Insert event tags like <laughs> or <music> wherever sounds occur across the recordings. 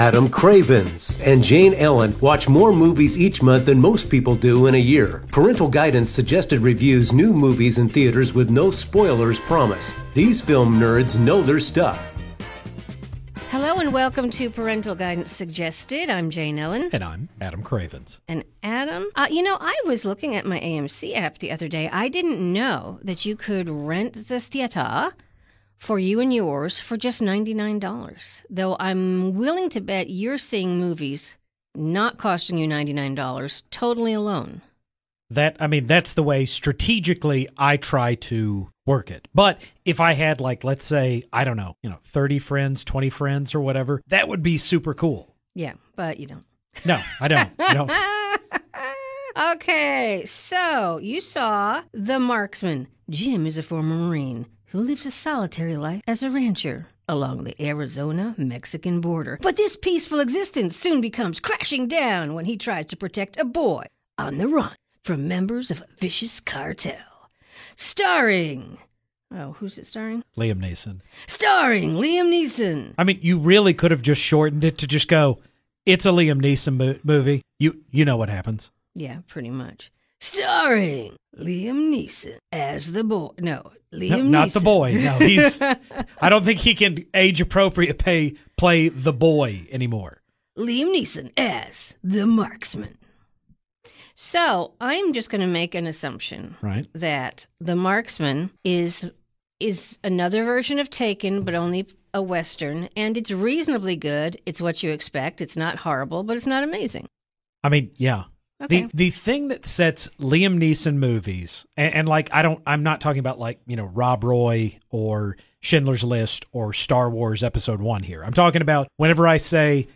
Adam Cravens and Jane Ellen watch more movies each month than most people do in a year. Parental Guidance suggested reviews new movies in theaters with no spoilers promise. These film nerds know their stuff. Hello and welcome to Parental Guidance Suggested. I'm Jane Ellen. And I'm Adam Cravens. And Adam, uh, you know, I was looking at my AMC app the other day. I didn't know that you could rent the theater for you and yours for just $99. Though I'm willing to bet you're seeing movies not costing you $99 totally alone. That I mean that's the way strategically I try to work it. But if I had like let's say I don't know, you know, 30 friends, 20 friends or whatever, that would be super cool. Yeah, but you don't. No, I don't. <laughs> I don't. okay, so you saw The Marksman. Jim is a former Marine who lives a solitary life as a rancher along the Arizona Mexican border. But this peaceful existence soon becomes crashing down when he tries to protect a boy on the run from members of a vicious cartel. Starring. Oh, who's it starring? Liam Neeson. Starring Liam Neeson. I mean, you really could have just shortened it to just go, it's a Liam Neeson mo- movie. You you know what happens. Yeah, pretty much. Starring Liam Neeson as the boy. No, Liam no, Neeson. Not the boy. No, he's. <laughs> I don't think he can age appropriate pay play the boy anymore. Liam Neeson as the marksman. So I'm just going to make an assumption, right? That the marksman is is another version of Taken, but only a western, and it's reasonably good. It's what you expect. It's not horrible, but it's not amazing. I mean, yeah. Okay. The the thing that sets Liam Neeson movies, and, and like I don't, I'm not talking about like you know Rob Roy or Schindler's List or Star Wars Episode One here. I'm talking about whenever I say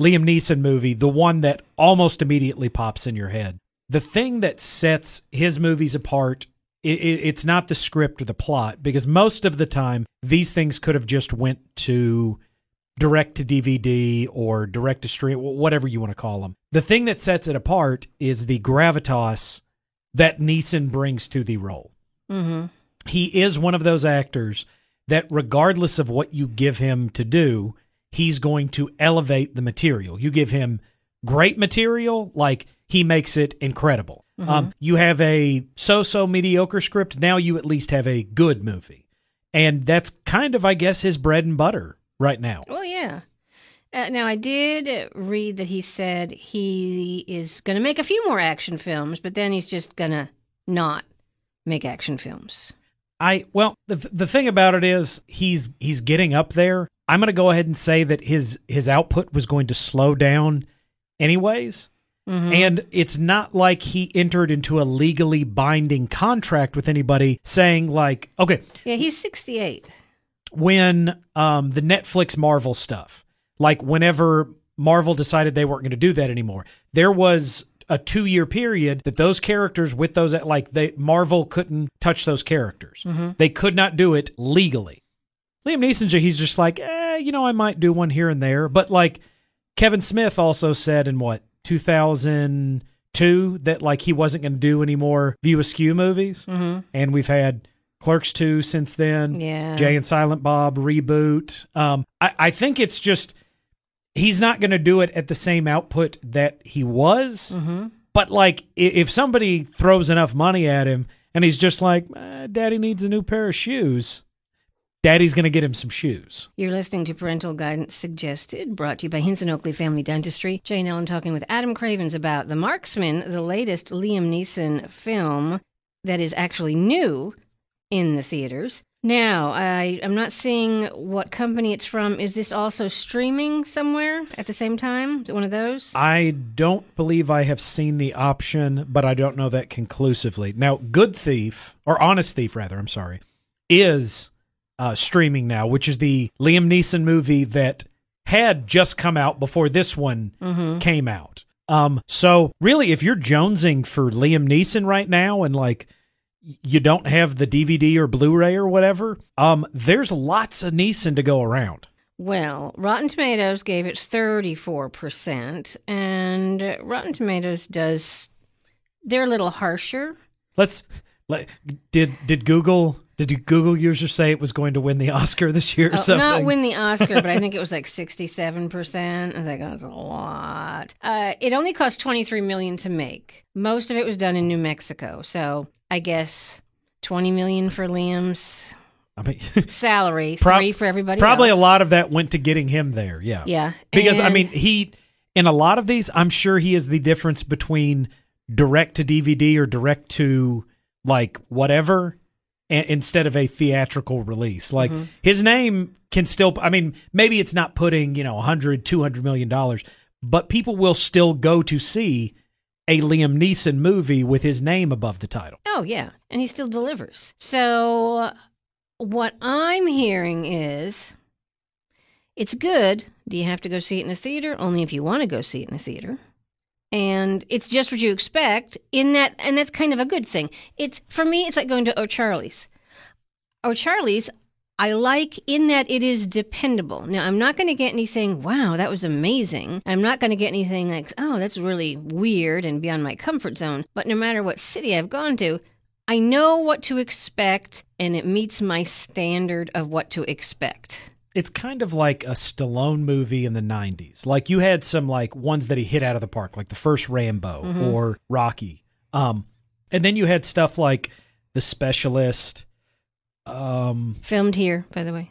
Liam Neeson movie, the one that almost immediately pops in your head. The thing that sets his movies apart it, it, it's not the script or the plot because most of the time these things could have just went to direct to DVD or direct to stream, whatever you want to call them. The thing that sets it apart is the gravitas that Neeson brings to the role. Mm-hmm. He is one of those actors that, regardless of what you give him to do, he's going to elevate the material. You give him great material, like he makes it incredible. Mm-hmm. Um, you have a so-so mediocre script. Now you at least have a good movie, and that's kind of, I guess, his bread and butter right now. Well, yeah. Uh, now I did read that he said he is going to make a few more action films, but then he's just going to not make action films. I well, the the thing about it is he's he's getting up there. I'm going to go ahead and say that his his output was going to slow down anyways. Mm-hmm. And it's not like he entered into a legally binding contract with anybody saying like, okay, yeah, he's 68. When um, the Netflix Marvel stuff, like whenever Marvel decided they weren't going to do that anymore, there was a two year period that those characters with those like they Marvel couldn't touch those characters. Mm-hmm. They could not do it legally. Liam Neeson, he's just like, eh, you know, I might do one here and there, but like Kevin Smith also said in what 2002 that like he wasn't going to do any more View Askew movies, mm-hmm. and we've had Clerks 2 since then. Yeah, Jay and Silent Bob reboot. Um, I, I think it's just he's not going to do it at the same output that he was. Mm-hmm. But like, if somebody throws enough money at him and he's just like, eh, "Daddy needs a new pair of shoes," Daddy's going to get him some shoes. You're listening to Parental Guidance Suggested, brought to you by Hinson Oakley Family Dentistry. Jane Ellen talking with Adam Cravens about The Marksman, the latest Liam Neeson film that is actually new in the theaters. Now, I, I'm not seeing what company it's from. Is this also streaming somewhere at the same time? Is it one of those? I don't believe I have seen the option, but I don't know that conclusively. Now, Good Thief, or Honest Thief, rather, I'm sorry, is uh, streaming now, which is the Liam Neeson movie that had just come out before this one mm-hmm. came out. Um, so really, if you're jonesing for Liam Neeson right now and like you don't have the DVD or Blu-ray or whatever, um, there's lots of Neeson to go around. Well, Rotten Tomatoes gave it 34%, and Rotten Tomatoes does, they're a little harsher. Let's, let, did, did Google Did Google users say it was going to win the Oscar this year or Oh, something? not win the Oscar, but I think <laughs> it was like sixty-seven percent. I was like, oh, that's a lot. Uh, it only cost twenty-three million to make. Most of it was done in New Mexico, so I guess twenty million for Liam's I mean, <laughs> salary, Prob- three for everybody. probably a lot of that went to getting him there. Yeah. Yeah, Because I mean, he in a lot of these, I'm sure he is the difference between direct to DVD or direct to like whatever a- instead of a theatrical release. Like Mm-hmm. his name can still I mean, maybe it's not putting, you know, 100 200 million dollars, but people will still go to see a Liam Neeson movie with his name above the title. Oh, yeah. And he still delivers. So, what I'm hearing is it's good. Do you have to go see it in a theater? Only if you want to go see it in a theater. And it's just what you expect in that, and that's kind of a good thing. It's, for me, it's like going to O'Charlie's. O'Charlie's, I like in that it is dependable. Now, I'm not going to get anything, wow, that was amazing. I'm not going to get anything like, oh, that's really weird and beyond my comfort zone. But no matter what city I've gone to, I know what to expect and it meets my standard of what to expect. it's kind of like a Stallone movie in the 90s. Like you had some like ones that he hit out of the park, like the first Rambo or Rocky. Um and then you had stuff like The Specialist, um Filmed here, by the way.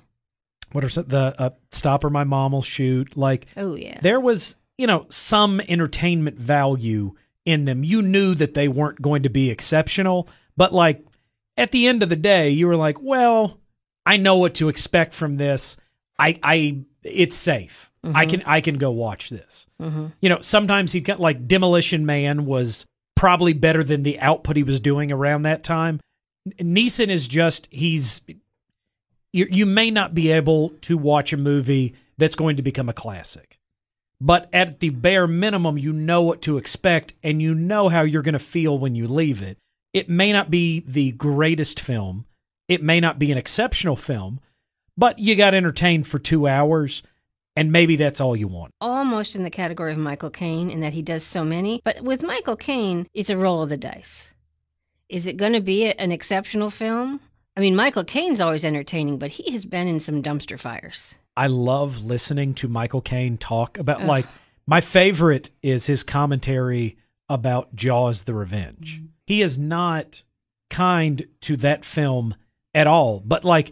what are some, the uh, Stop or My Mom Will Shoot. Like Oh, yeah. there was, you know, some entertainment value in them. You knew that they weren't going to be exceptional, but like at the end of the day, you were like, well, I know what to expect from this. I, I, it's safe. I can, I can go watch this. You know, sometimes he got like Demolition Man was probably better than the output he was doing around that time. Neeson is just he's you, you may not be able to watch a movie that's going to become a classic. But at the bare minimum, you know what to expect and you know how you're going to feel when you leave it. It may not be the greatest film, it may not be an exceptional film, but you got entertained for two hours, and maybe that's all you want. Almost in the category of Michael Caine in that he does so many. But with Michael Caine, it's a roll of the dice. Is it going to be an exceptional film? I mean, Michael Caine's always entertaining, but he has been in some dumpster fires. I love listening to Michael Caine talk about like my favorite is his commentary about Jaws the Revenge. Mm-hmm. He is not kind to that film at all, but like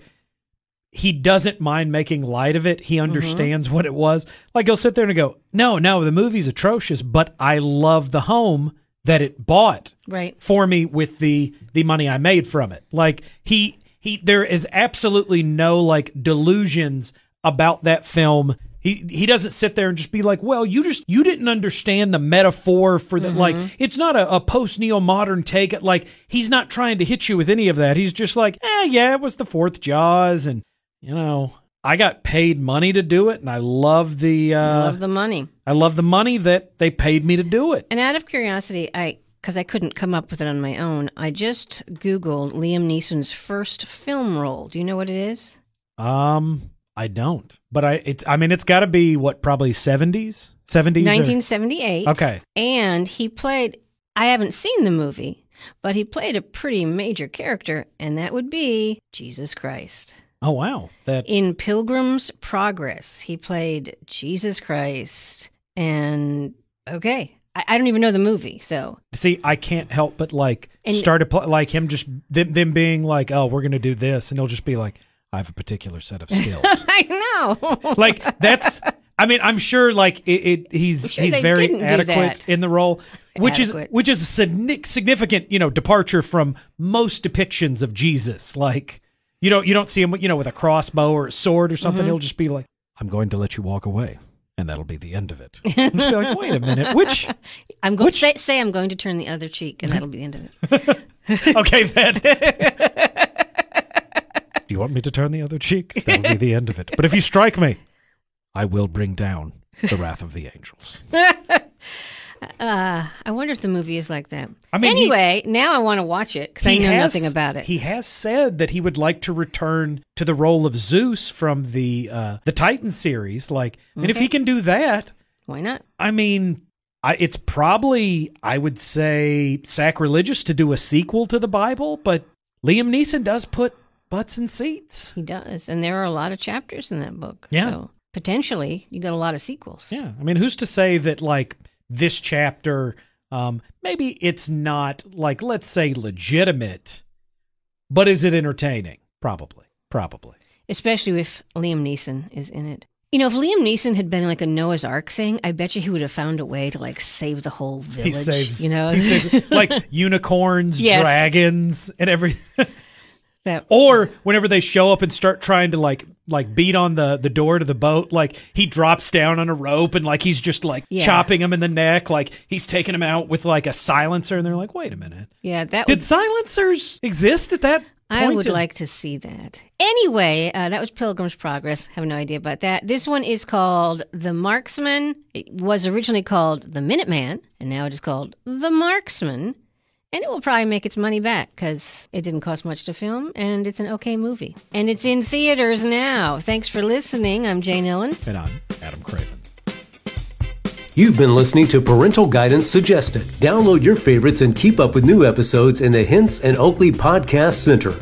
he doesn't mind making light of it. He mm-hmm. understands what it was. Like he'll sit there and go, "No, no, the movie's atrocious, but I love the home that it bought." Right. for me with the the money I made from it. Like he he there is absolutely no like delusions about that film. He he doesn't sit there and just be like, "Well, you just you didn't understand the metaphor for the like it's not a, a post neo modern take." Like he's not trying to hit you with any of that. He's just like, "Eh, yeah, it was the fourth Jaws and you know, I got paid money to do it and I love the uh Love the money. I love the money that they paid me to do it." And out of curiosity, I because I couldn't come up with it on my own, I just googled Liam Neeson's first film role. Do you know what it is? Um, I don't. But I it's I mean it's got to be what probably 70s? 70s? or- 1978. Okay. And he played. I haven't seen the movie, but he played a pretty major character, and that would be Jesus Christ. Oh wow. That In Pilgrim's Progress, he played Jesus Christ. And okay, I, I don't even know the movie, so see I can't help but like And- start to play like him just them, them being like, "Oh, we're going to do this." And he'll just be like, "I have a particular set of skills." <laughs> I know. <laughs> like that's I mean, I'm sure like it, it he's sure he's very adequate in the role, which Adequate. is which is a significant, you know, departure from most depictions of Jesus. Like, you know, you don't see him, you know, with a crossbow or a sword or something. Mm-hmm. He'll just be like, "I'm going to let you walk away." And that'll be the end of it. Just be like, wait a minute, which <laughs> I'm going Which- to say, say I'm going to turn the other cheek, and that'll be the end of it. <laughs> okay, then. <laughs> Do you want me to turn the other cheek? That'll be the end of it. But if you strike me, I will bring down the wrath of the angels. Uh, I wonder if the movie is like that. I mean, he- anyway, now I want to watch it because I know nothing about it. He has said that he would like to return to the role of Zeus from the uh, the Titan series. Like, and if he can do that, Why not? I mean, I, it's probably I would say sacrilegious to do a sequel to the Bible, but Liam Neeson does put butts in seats. He does. And there are a lot of chapters in that book. Yeah. So potentially you got a lot of sequels. Yeah. I mean, who's to say that like this chapter, um, maybe it's not like let's say legitimate, but is it entertaining? Probably. Probably. Especially if Liam Neeson is in it. You know, if Liam Neeson had been like a Noah's Ark thing, I bet you he would have found a way to like save the whole village. He saves, you know, saves, like <laughs> unicorns, Yes. dragons, and every. <laughs> that or whenever they show up and start trying to like like beat on the the door to the boat, like he drops down on a rope and like he's just like Yeah. chopping him in the neck, like he's taking him out with like a silencer, and they're like, wait a minute, yeah, that did would silencers exist at that? I would in- like to see that. Anyway, uh, that was Pilgrim's Progress. Have no idea about that. This one is called The Marksman. It was originally called The Minuteman, and now it is called The Marksman. And it will probably make its money back because it didn't cost much to film, and it's an okay movie. And it's in theaters now. Thanks for listening. I'm Jane Ellen. And I'm Adam Cravens. You've been listening to Parental Guidance Suggested. Download your favorites and keep up with new episodes in the Hinson Oakley Podcast Center.